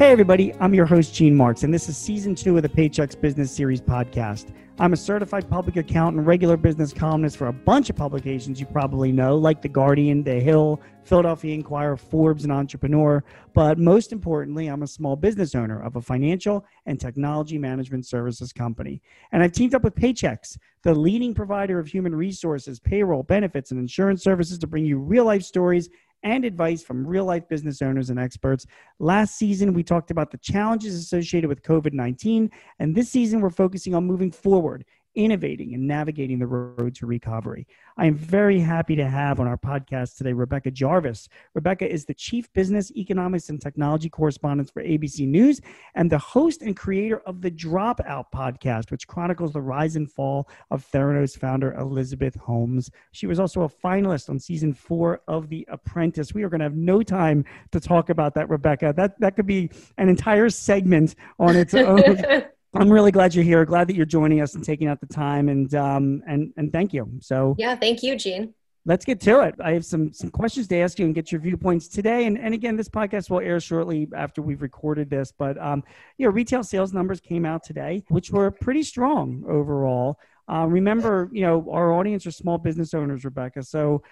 Hey, everybody, I'm your host, Gene Marks, and this is season two of the Paychex Business Series podcast. I'm a certified public accountant, regular business columnist for a bunch of publications you probably know, like The Guardian, The Hill, Philadelphia Inquirer, Forbes, and Entrepreneur. But most importantly, I'm a small business owner of a financial and technology management services company. And I've teamed up with Paychex, the leading provider of human resources, payroll, benefits, and insurance services to bring you real life stories and advice from real life business owners and experts. Last season, we talked about the challenges associated with COVID 19, and this season, we're focusing on moving forward innovating and navigating the road to recovery. I am very happy to have on our podcast today Rebecca Jarvis. Rebecca is the Chief Business, Economics, and Technology Correspondent for ABC News and the host and creator of the Dropout podcast, which chronicles the rise and fall of Theranos founder Elizabeth Holmes. She was also a finalist on season four of The Apprentice. We are going to have no time to talk about that, Rebecca. That, that could be an entire segment on its own. I'm really glad you're here. Glad that you're joining us and taking out the time and um and and thank you. So yeah, thank you, Gene. Let's get to it. I have some some questions to ask you and get your viewpoints today. And and again, this podcast will air shortly after we've recorded this. But um, you know, retail sales numbers came out today, which were pretty strong overall. Uh, remember, you know, our audience are small business owners, Rebecca. So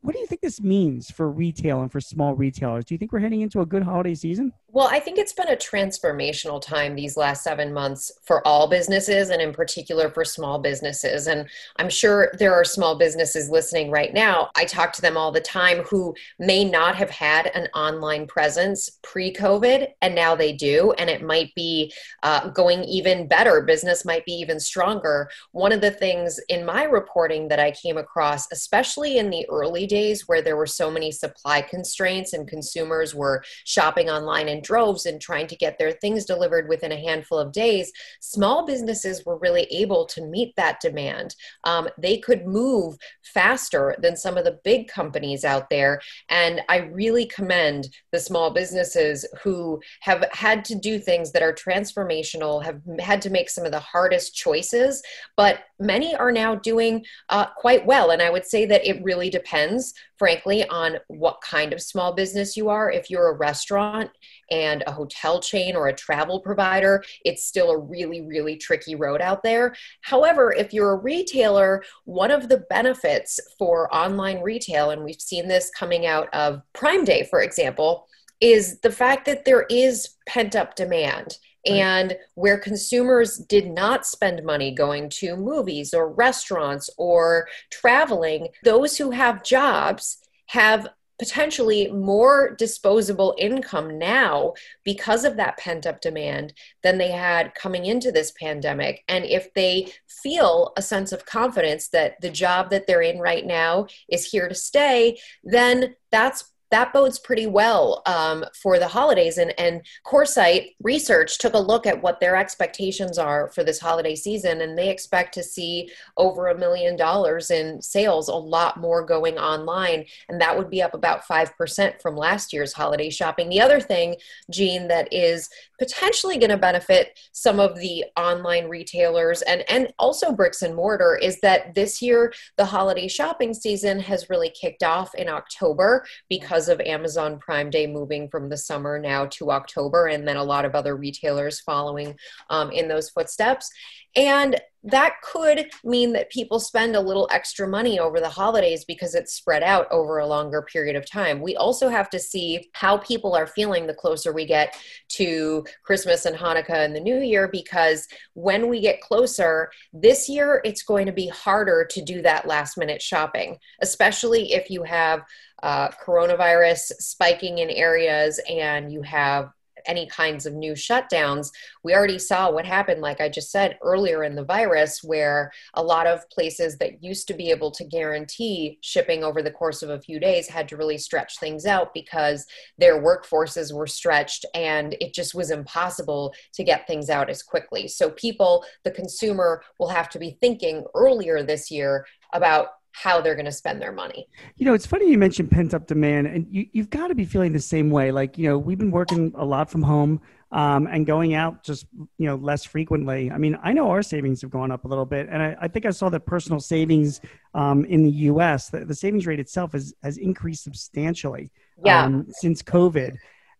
what do you think this means for retail and for small retailers? Do you think we're heading into a good holiday season? Well, I think it's been a transformational time these last seven months for all businesses and in particular for small businesses. And I'm sure there are small businesses listening right now. I talk to them all the time who may not have had an online presence pre COVID, and now they do. And it might be uh, going even better. Business might be even stronger. One of the things in my reporting that I came across, especially in the early days where there were so many supply constraints and consumers were shopping online in droves and trying to get their things delivered within a handful of days, small businesses were really able to meet that demand. Um, they could move faster than some of the big companies out there. And I really commend the small businesses who have had to do things that are transformational, have had to make some of the hardest choices, but many are now doing uh, quite well. And I would say that it really depends depends, frankly, on what kind of small business you are. If you're a restaurant and a hotel chain or a travel provider, it's still a really, really tricky road out there. However, if you're a retailer, one of the benefits for online retail, and we've seen this coming out of Prime Day, for example, is the fact that there is pent up demand and where consumers did not spend money going to movies or restaurants or traveling, those who have jobs have potentially more disposable income now because of that pent up demand than they had coming into this pandemic. And if they feel a sense of confidence that the job that they're in right now is here to stay, then that's that bodes pretty well um, for the holidays. And, and Coresight Research took a look at what their expectations are for this holiday season, and they expect to see over a million dollars in sales, a lot more going online. And that would be up about 5% from last year's holiday shopping. The other thing, Gene, that is potentially going to benefit some of the online retailers and, and also bricks and mortar is that this year the holiday shopping season has really kicked off in October because of Amazon Prime Day moving from the summer now to October, and then a lot of other retailers following um, in those footsteps. And that could mean that people spend a little extra money over the holidays because it's spread out over a longer period of time. We also have to see how people are feeling the closer we get to Christmas and Hanukkah and the New Year because when we get closer, this year it's going to be harder to do that last minute shopping, especially if you have uh, coronavirus spiking in areas and you have any kinds of new shutdowns, we already saw what happened, like I just said earlier in the virus, where a lot of places that used to be able to guarantee shipping over the course of a few days had to really stretch things out because their workforces were stretched and it just was impossible to get things out as quickly. So, people, the consumer, will have to be thinking earlier this year about how they're going to spend their money. You know, it's funny you mentioned pent up demand, and you, you've got to be feeling the same way. Like, you know, we've been working a lot from home um, and going out just, you know, less frequently. I mean, I know our savings have gone up a little bit, and I, I think I saw that personal savings um, in the US, the, the, savings rate itself has, has increased substantially yeah. um, since COVID.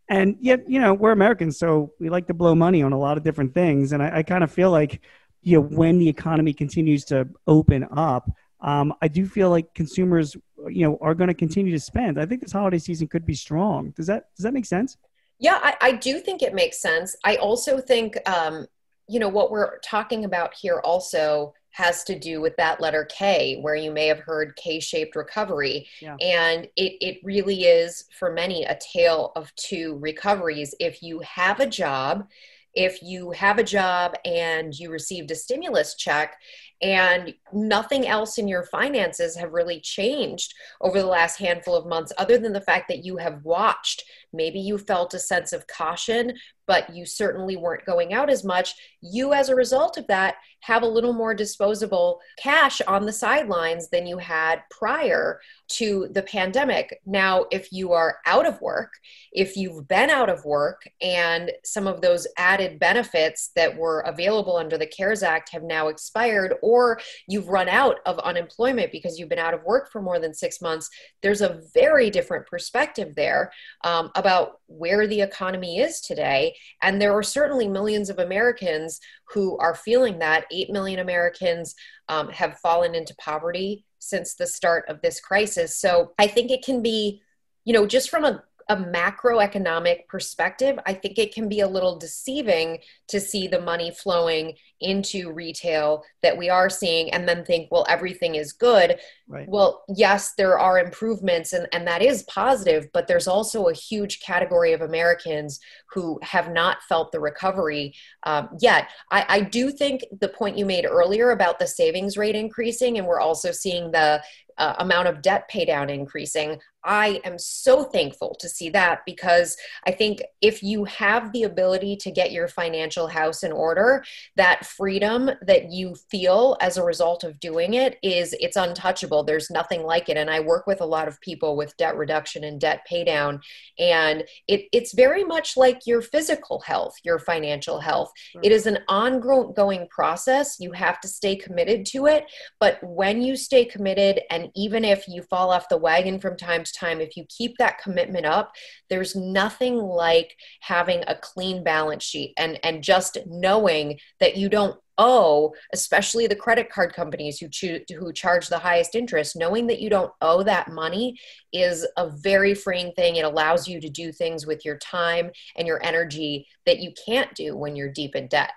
And yet, you know, we're Americans, so we like to blow money on a lot of different things. And I, I kind of feel like, you know, when the economy continues to open up, um, I do feel like consumers, you know, are going to continue to spend. I think this holiday season could be strong. Does that does that make sense? Yeah, I, I do think it makes sense. I also think, um, you know, what we're talking about here also has to do with that letter K, where you may have heard K shaped recovery. Yeah. And it, it really is, for many, a tale of two recoveries. If you have a job, if you have a job and you received a stimulus check and nothing else in your finances have really changed over the last handful of months other than the fact that you have watched maybe you felt a sense of caution but you certainly weren't going out as much you as a result of that have a little more disposable cash on the sidelines than you had prior to the pandemic. Now, if you are out of work, if you've been out of work and some of those added benefits that were available under the CARES Act have now expired, or you've run out of unemployment because you've been out of work for more than six months, there's a very different perspective there um, about where the economy is today. And there are certainly millions of Americans who are feeling that. 8 million Americans um, have fallen into poverty since the start of this crisis. So I think it can be, you know, just from a a macroeconomic perspective, I think it can be a little deceiving to see the money flowing into retail that we are seeing and then think, well, everything is good. Right. Well, yes, there are improvements and, and that is positive, but there's also a huge category of Americans who have not felt the recovery um, yet. I, I do think the point you made earlier about the savings rate increasing, and we're also seeing the uh, amount of debt paydown increasing. I am so thankful to see that because I think if you have the ability to get your financial house in order, that freedom that you feel as a result of doing it is it's untouchable. There's nothing like it. And I work with a lot of people with debt reduction and debt paydown, and it, it's very much like your physical health, your financial health. Mm-hmm. It is an ongoing process. You have to stay committed to it. But when you stay committed and even if you fall off the wagon from time to time, if you keep that commitment up, there's nothing like having a clean balance sheet and, and just knowing that you don't owe, especially the credit card companies who choose who charge the highest interest, knowing that you don't owe that money is a very freeing thing. It allows you to do things with your time and your energy that you can't do when you're deep in debt.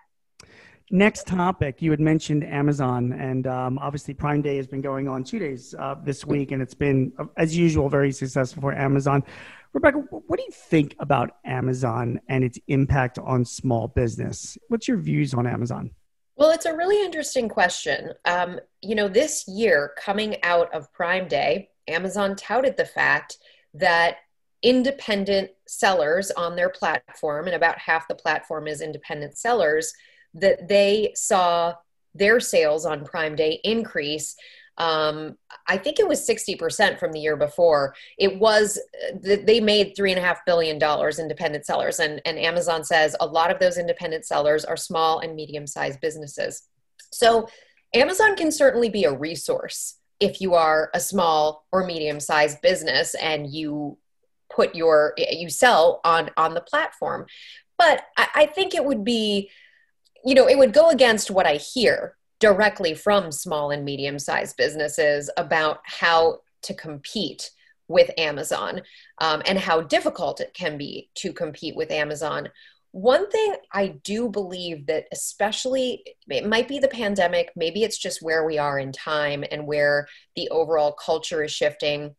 Next topic, you had mentioned Amazon, and um, obviously Prime Day has been going on two days uh, this week, and it's been, as usual, very successful for Amazon. Rebecca, what do you think about Amazon and its impact on small business? What's your views on Amazon? Well, it's a really interesting question. Um, you know, this year, coming out of Prime Day, Amazon touted the fact that independent sellers on their platform, and about half the platform is independent sellers, that they saw their sales on Prime Day increase. Um, I think it was 60% from the year before. It was, they made $3.5 billion independent sellers. And, and Amazon says a lot of those independent sellers are small and medium sized businesses. So Amazon can certainly be a resource if you are a small or medium sized business and you put your, you sell on, on the platform. But I, I think it would be, you know, it would go against what I hear directly from small and medium sized businesses about how to compete with Amazon um, and how difficult it can be to compete with Amazon. One thing I do believe that, especially, it might be the pandemic, maybe it's just where we are in time and where the overall culture is shifting.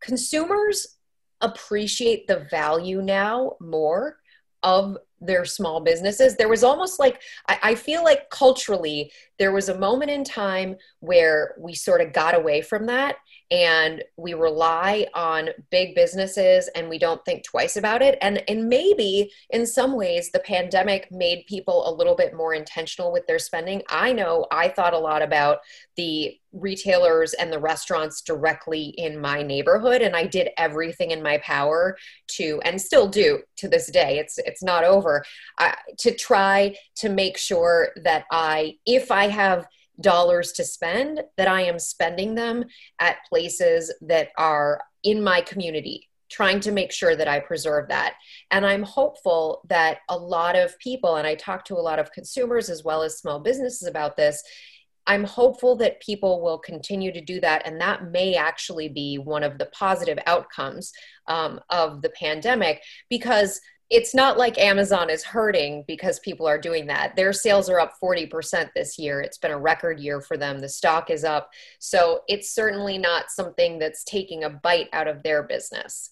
Consumers appreciate the value now more of their small businesses. There was almost like I, I, feel like culturally there was a moment in time where we sort of got away from that and we rely on big businesses and we don't think twice about it. And and maybe in some ways the pandemic made people a little bit more intentional with their spending. I know i thought a lot about the retailers and the restaurants directly in my neighborhood and I did everything in my power to and still do to this day. It's it's not over. Uh, to try to make sure that I if I have dollars to spend that I am spending them at places that are in my community trying to make sure that I preserve that. And I'm hopeful that a lot of people, and I talk to a lot of consumers as well as small businesses about this, I'm hopeful that people will continue to do that, and that may actually be one of the positive outcomes um, of the pandemic because it's not like Amazon is hurting because people are doing that. Their sales are up 40% this year. It's been a record year for them. The stock is up. So it's certainly not something that's taking a bite out of their business.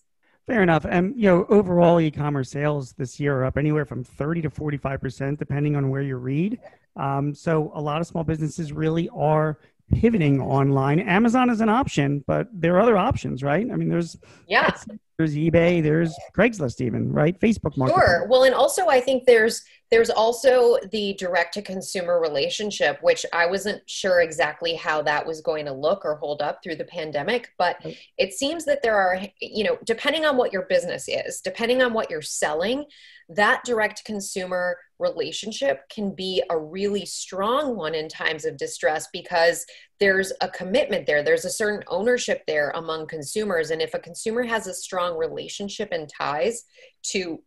Fair enough. And you know, overall e-commerce sales this year are up anywhere from 30 to 45%, depending on where you read. Um, so a lot of small businesses really are pivoting online. Amazon is an option, but there are other options, right? I mean, there's yeah, there's eBay, there's Craigslist, even right, Facebook market. Sure. Well, and also I think there's there's also the direct to consumer relationship, which I wasn't sure exactly how that was going to look or hold up through the pandemic, but it seems that there are, you know, depending on what your business is, depending on what you're selling, that direct consumer relationship can be a really strong one in times of distress because there's a commitment there there's a certain ownership there among consumers. And if a consumer has a strong relationship and ties to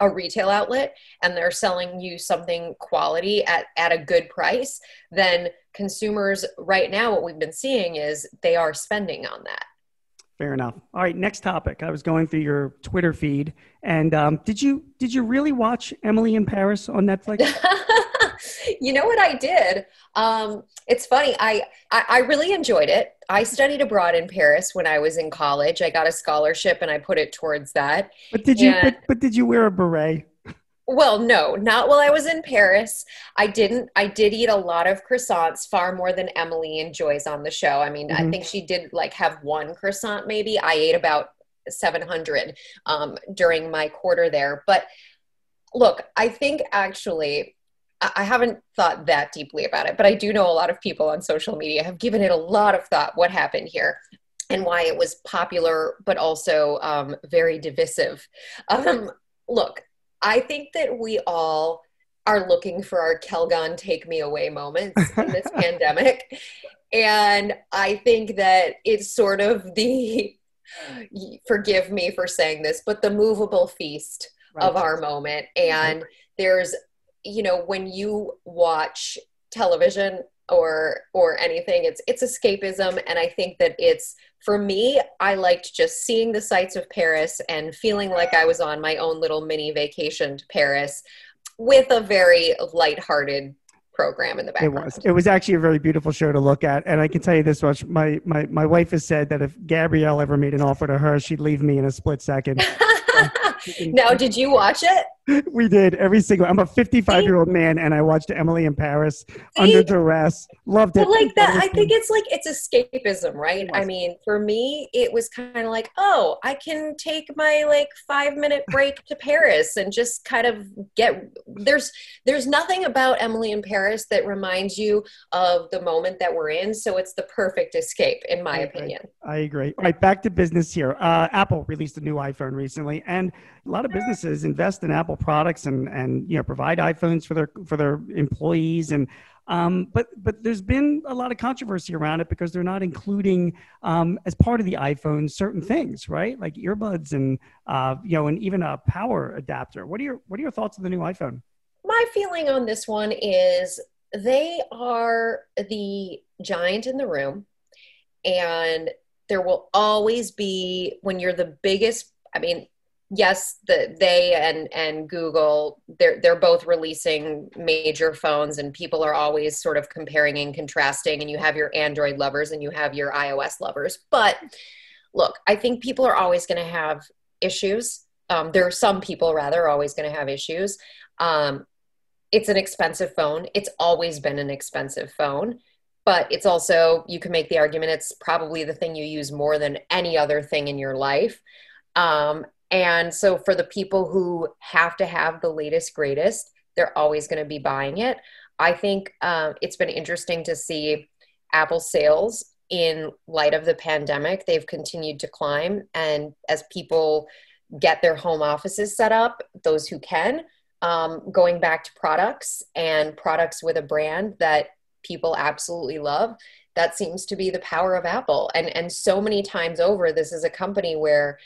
a retail outlet and they're selling you something quality at, at a good price then consumers right now what we've been seeing is they are spending on that Fair enough. All right, next topic. I was going through your Twitter feed, and um, did you did you really watch Emily in Paris on Netflix? you know what I did? Um, it's funny. I, I, I really enjoyed it. I studied abroad in Paris when I was in college. I got a scholarship, and I put it towards that. But did you? And, but, but did you wear a beret? Well no not while i was in paris i didn't i did eat a lot of croissants far more than emily enjoys on the show i mean mm-hmm. i think she did like have one croissant maybe i ate about 700 um, during my quarter there but look i think actually I haven't thought that deeply about it, but I do know a lot of people on social media have given it a lot of thought what happened here and why it was popular, but also um, very divisive. Um, look, I think that we all are looking for our Calgon take me away moments in this pandemic. And I think that it's sort of the, forgive me for saying this, but the movable feast right. of our moment. Mm-hmm. And there's, you know, when you watch television or or anything it's it's escapism and i think that it's for me i liked just seeing the sights of paris and feeling like i was on my own little mini vacation to paris with a very light-hearted program in the background. It was. It was actually a very beautiful show to look at, and I can tell you this much: my my my wife has said that if Gabriel ever made an offer to her, she'd leave me in a split second. Uh, now, did you watch it? We did every single. I'm a 55 year old man, and I watched Emily in Paris See? under duress. Loved it. But like that, I think it's like it's escapism, right? I mean, for me, it was kind of like, oh, I can take my like five minute break to Paris and just kind of get. There's there's nothing about Emily in Paris that reminds you of the moment that we're in, so it's the perfect escape, in my I opinion. I agree. All right, back to business here. Uh, Apple released a new iPhone recently, and a lot of businesses invest in Apple products and and you know provide iPhones for their for their employees and um, but but there's been a lot of controversy around it because they're not including um, as part of the iPhone certain things, right? Like earbuds and uh, you know and even a power adapter. What are your what are your thoughts on the new iPhone? My feeling on this one is they are the giant in the room, and there will always be when you're the biggest. I mean, yes the they and and google they're they're both releasing major phones and people are always sort of comparing and contrasting and you have your android lovers and you have your ios lovers. But look i think people are always going to have issues. Um, there are some people rather always going to have issues. Um, it's an expensive phone. It's always been an expensive phone but it's also you can make the argument it's probably the thing you use more than any other thing in your life. Um, and so for the people who have to have the latest, greatest, they're always going to be buying it. I think um, it's been interesting to see Apple sales in light of the pandemic. They've continued to climb. And as people get their home offices set up, those who can, um, going back to products and products with a brand that people absolutely love, that seems to be the power of Apple. And, and so many times over, this is a company where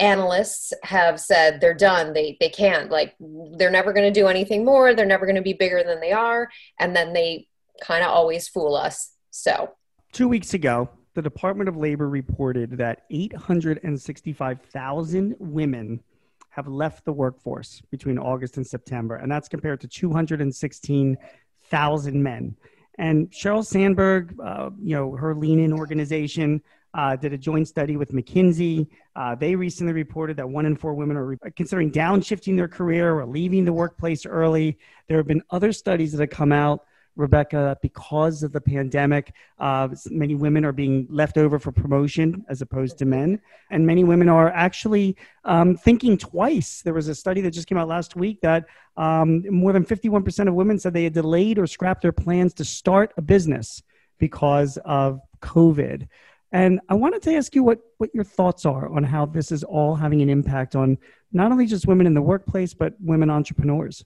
analysts have said they're done. They they can't like they're never going to do anything more. They're never going to be bigger than they are. And then they kind of always fool us. So. 2 weeks ago the Department of Labor reported that 865,000 women have left the workforce between August and September and that's compared to 216,000 men. And Sheryl Sandberg, uh, you know, her Lean In organization uh, did a joint study with McKinsey. Uh, they recently reported that one in four women are re- considering downshifting their career or leaving the workplace early. There have been other studies that have come out Rebecca, because of the pandemic, uh, many women are being left over for promotion as opposed to men. And many women are actually um, thinking twice. There was a study that just came out last week that um, more than 51% of women said they had delayed or scrapped their plans to start a business because of COVID. And I wanted to ask you what, what your thoughts are on how this is all having an impact on not only just women in the workplace, but women entrepreneurs.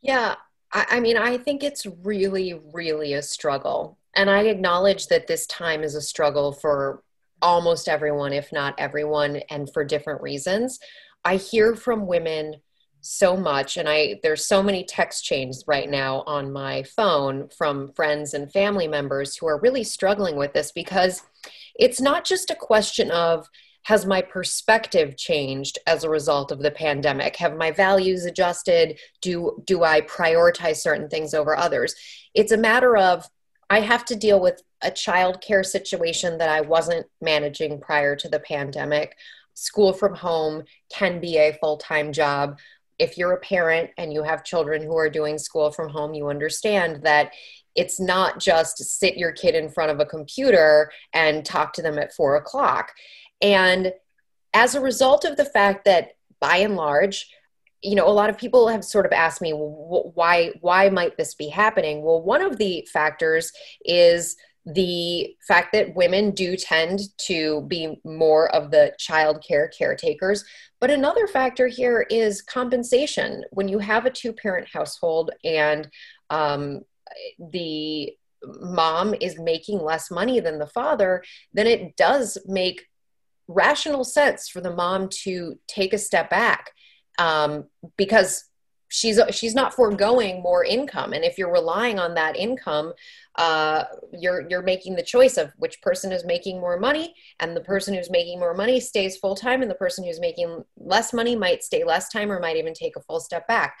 Yeah, I, I mean, I think it's really, really a struggle. And I acknowledge that this time is a struggle for almost everyone, if not everyone, and for different reasons. I hear from women so much and i there's so many text chains right now on my phone from friends and family members who are really struggling with this because it's not just a question of has my perspective changed as a result of the pandemic? Have my values adjusted? Do do i prioritize certain things over others? It's a matter of i have to deal with a child care situation that i wasn't managing prior to the pandemic. School from home can be a full-time job if you're a parent and you have children who are doing school from home you understand that it's not just sit your kid in front of a computer and talk to them at four o'clock and as a result of the fact that by and large, you know, a lot of people have sort of asked me why why might this be happening? Well, one of the factors is the fact that women do tend to be more of the child care caretakers. But another factor here is compensation. When you have a two parent household and um, the mom is making less money than the father, then it does make rational sense for the mom to take a step back um, because she's she's not foregoing more income. And if you're relying on that income uh, you're you're making the choice of which person is making more money. And the person who's making more money stays full time and the person who's making less money might stay less time or might even take a full step back.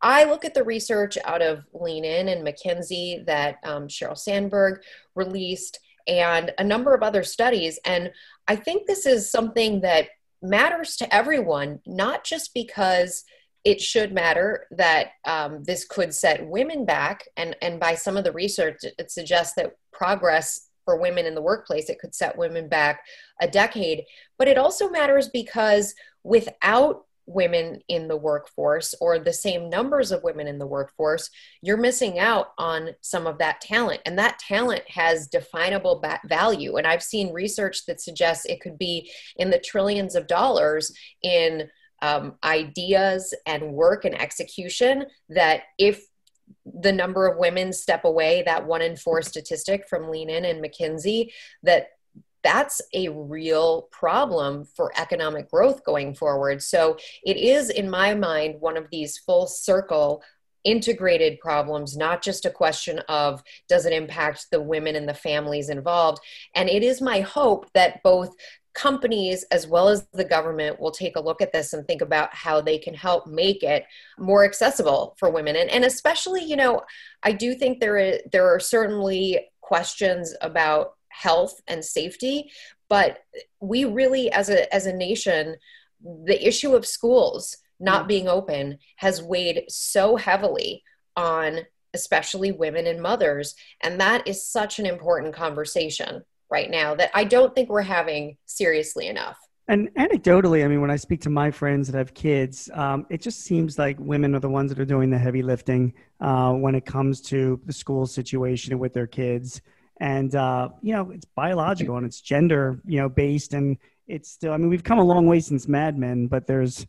I look at the research out of Lean In and McKinsey that um, Sheryl Sandberg released, and a number of other studies. And I think this is something that matters to everyone, not just because it should matter that um, this could set women back. And, and by some of the research, it suggests that progress for women in the workplace, it could set women back a decade. But it also matters because without women in the workforce or the same numbers of women in the workforce, you're missing out on some of that talent. And that talent has definable value. And I've seen research that suggests it could be in the trillions of dollars in um, ideas and work and execution that if the number of women step away that one in four statistic from lean in and mckinsey that that's a real problem for economic growth going forward. So it is, in my mind, one of these full circle integrated problems, not just a question of does it impact the women and the families involved. And it is my hope that both companies as well as the government will take a look at this and think about how they can help make it more accessible for women and, and especially you know i do think there is, there are certainly questions about health and safety but we really as a as a nation the issue of schools not mm. being open has weighed so heavily on especially women and mothers and that is such an important conversation right now that i don't think we're having seriously enough. And anecdotally, I mean, when I speak to my friends that have kids, um, it just seems like women are the ones that are doing the heavy lifting uh, when it comes to the school situation with their kids. And uh, you know it's biological and it's gender you know based and it's still i mean we've come a long way since mad men but there's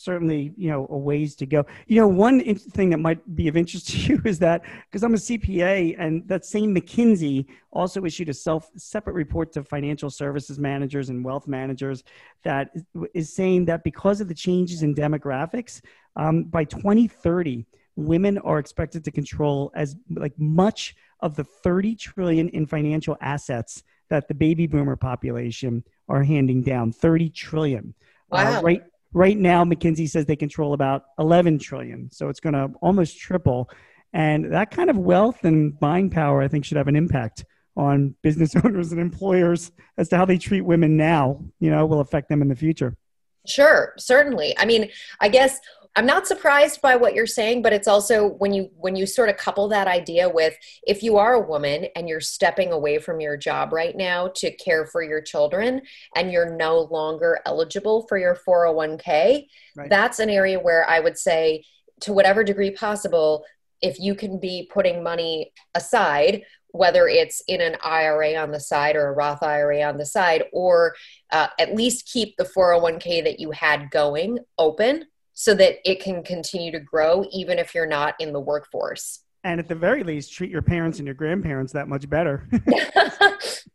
certainly you know a ways to go you know one thing that might be of interest to you is that because i'm a cpa and that same mckinsey also issued a self separate report to financial services managers and wealth managers that is saying that because of the changes in demographics um, by 2030 women are expected to control as like much of the 30 trillion in financial assets that the baby boomer population are handing down 30 trillion uh, wow. Uh, right Right now, McKinsey says they control about 11 trillion. So it's going to almost triple. And that kind of wealth and buying power, I think, should have an impact on business owners and employers as to how they treat women now, you know, will affect them in the future. Sure, certainly. I mean, I guess I'm not surprised by what you're saying, but it's also when you when you sort of couple that idea with if you are a woman and you're stepping away from your job right now to care for your children and you're no longer eligible for your 401k, right. that's an area where I would say to whatever degree possible if you can be putting money aside whether it's in an IRA on the side or a Roth IRA on the side, or uh, at least keep the 401k that you had going open so that it can continue to grow even if you're not in the workforce. And at the very least, treat your parents and your grandparents that much better.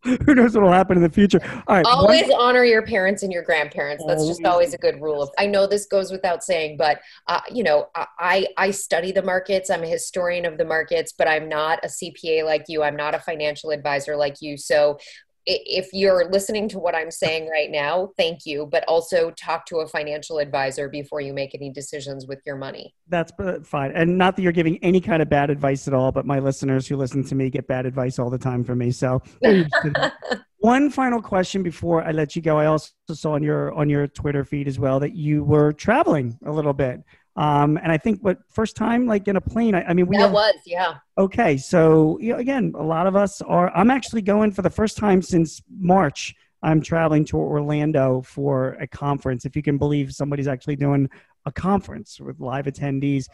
Who knows what will happen in the future? All right. Always one- honor your parents and your grandparents. That's always. just always a good rule. Of, I know this goes without saying, but uh, you know, I I study the markets. I'm a historian of the markets, but I'm not a CPA like you. I'm not a financial advisor like you. So if you're listening to what I'm saying right now, thank you, but also talk to a financial advisor before you make any decisions with your money. That's uh, fine. And not that you're giving any kind of bad advice at all, but my listeners who listen to me get bad advice all the time from me. So one final question before I let you go. I also saw on your on your Twitter feed as well that you were traveling a little bit. Um, and I think what first time like in a plane, I, I mean, we that was, yeah. Okay. So you know, again, a lot of us are, I'm actually going for the first time since March. I'm traveling to Orlando for a conference. If you can believe somebody's actually doing a conference with live attendees.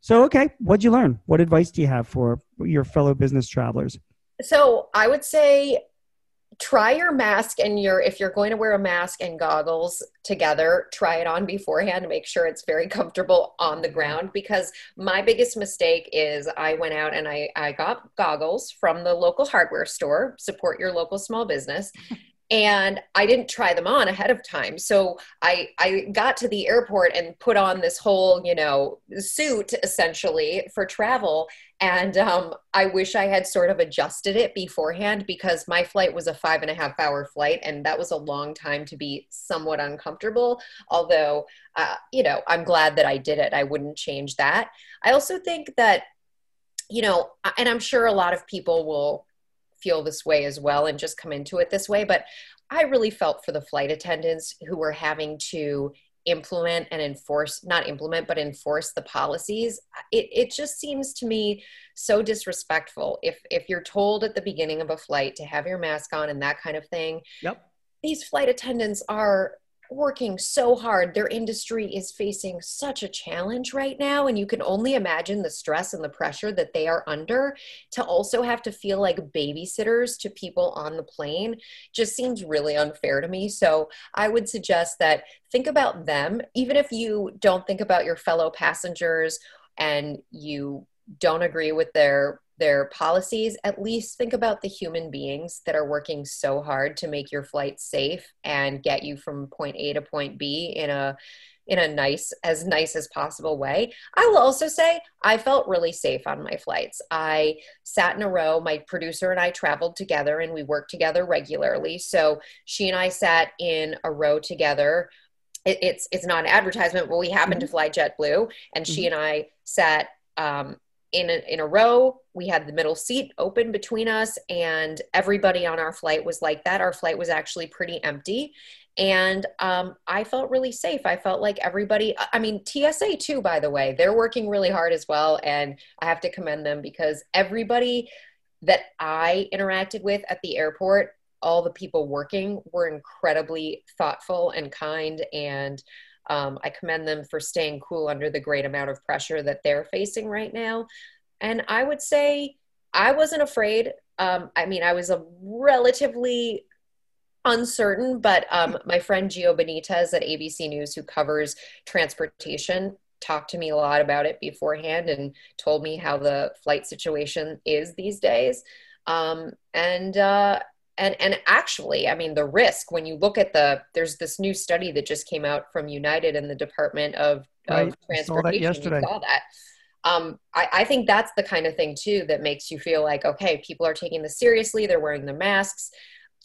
So, okay, what'd you learn? What advice do you have for your fellow business travelers? So, I would say try your mask and your if you're going to wear a mask and goggles together try it on beforehand to make sure it's very comfortable on the ground because my biggest mistake is i went out and i, I got goggles from the local hardware store support your local small business and I didn't try them on ahead of time. So I I got to the airport and put on this whole you know suit essentially for travel. And um, I wish I had sort of adjusted it beforehand because my flight was a five and a half hour flight, and that was a long time to be somewhat uncomfortable. Although, uh, you know, I'm glad that I did it. I wouldn't change that. I also think that, you know, and I'm sure a lot of people will feel this way as well and just come into it this way. But I really felt for the flight attendants who were having to implement and enforce not implement but enforce the policies it, it just seems to me so disrespectful if if you're told at the beginning of a flight to have your mask on and that kind of thing yep these flight attendants are working so hard. Their industry is facing such a challenge right now. And you can only imagine the stress and the pressure that they are under to also have to feel like babysitters to people on the plane just seems really unfair to me. So I would suggest that think about them, even if you don't think about your fellow passengers and you don't agree with their their policies, at least think about the human beings that are working so hard to make your flight safe and get you from point A to point B in a in a nice as nice as possible way. I will also say I felt really safe on my flights. I sat in a row. My producer and I traveled together and we worked together regularly. So she and I sat in a row together. It, it's it's not an advertisement, but we happened mm-hmm. to fly JetBlue, and mm-hmm. she and I sat um, in a, in a row. We had the middle seat open between us, and everybody on our flight was like that. Our flight was actually pretty empty. And um, I felt really safe. I felt like everybody, I mean, TSA too, by the way, they're working really hard as well. And I have to commend them because everybody that I interacted with at the airport, all the people working were incredibly thoughtful and kind and um, I commend them for staying cool under the great amount of pressure that they're facing right now. And I would say I wasn't afraid. Um, I mean, I was a relatively uncertain, but um, my friend Gio Benitez at ABC News, who covers transportation, talked to me a lot about it beforehand and told me how the flight situation is these days. Um, and uh, and and actually, I mean, the risk when you look at the there's this new study that just came out from United and the Department of, right. of Transportation. I saw that saw that. Um, I, I think that's the kind of thing too that makes you feel like okay, people are taking this seriously. They're wearing the masks.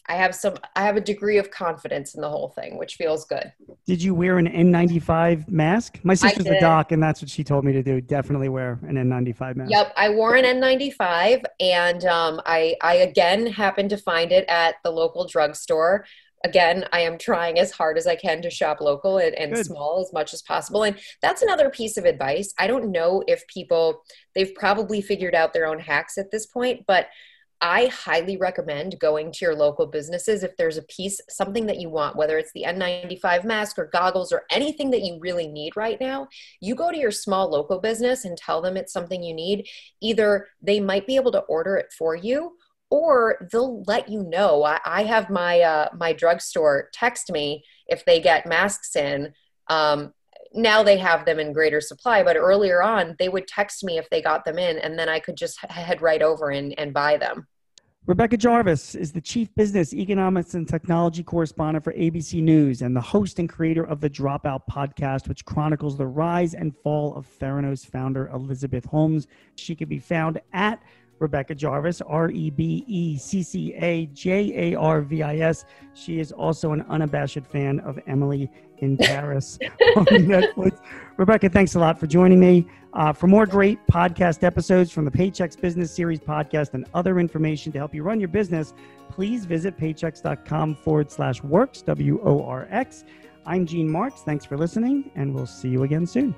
I have some I have a degree of confidence in the whole thing, which feels good. Did you wear an N95 mask? My sister's a doc and that's what she told me to do. Definitely wear an N95 mask. Yep, I wore an N95 and um, I I again happened to find it at the local drugstore. Again, I am trying as hard as I can to shop local and, and small as much as possible. And that's another piece of advice. I don't know if people they've probably figured out their own hacks at this point, but I highly recommend going to your local businesses if there's a piece, something that you want, whether it's the N95 mask or goggles or anything that you really need right now. You go to your small local business and tell them it's something you need. Either they might be able to order it for you or they'll let you know. I, I have my uh, my drugstore text me if they get masks in. Um, now they have them in greater supply, but earlier on they would text me if they got them in, and then I could just head right over and, and buy them. Rebecca Jarvis is the Chief Business, Economics, and Technology Correspondent for ABC News and the host and creator of the Dropout podcast, which chronicles the rise and fall of Theranos founder Elizabeth Holmes. She can be found at Rebecca Jarvis, R E B E C C A J A R V I S. She is also an unabashed fan of Emily in Paris on Netflix. Rebecca, thanks a lot for joining me. Uh, for more great podcast episodes from the Paychex Business Series podcast and other information to help you run your business, please visit paychex.com forward slash works, W O R X. I'm Gene Marks. Thanks for listening, and we'll see you again soon.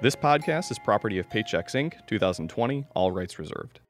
This podcast is property of Paychex Inc., 2020, all rights reserved.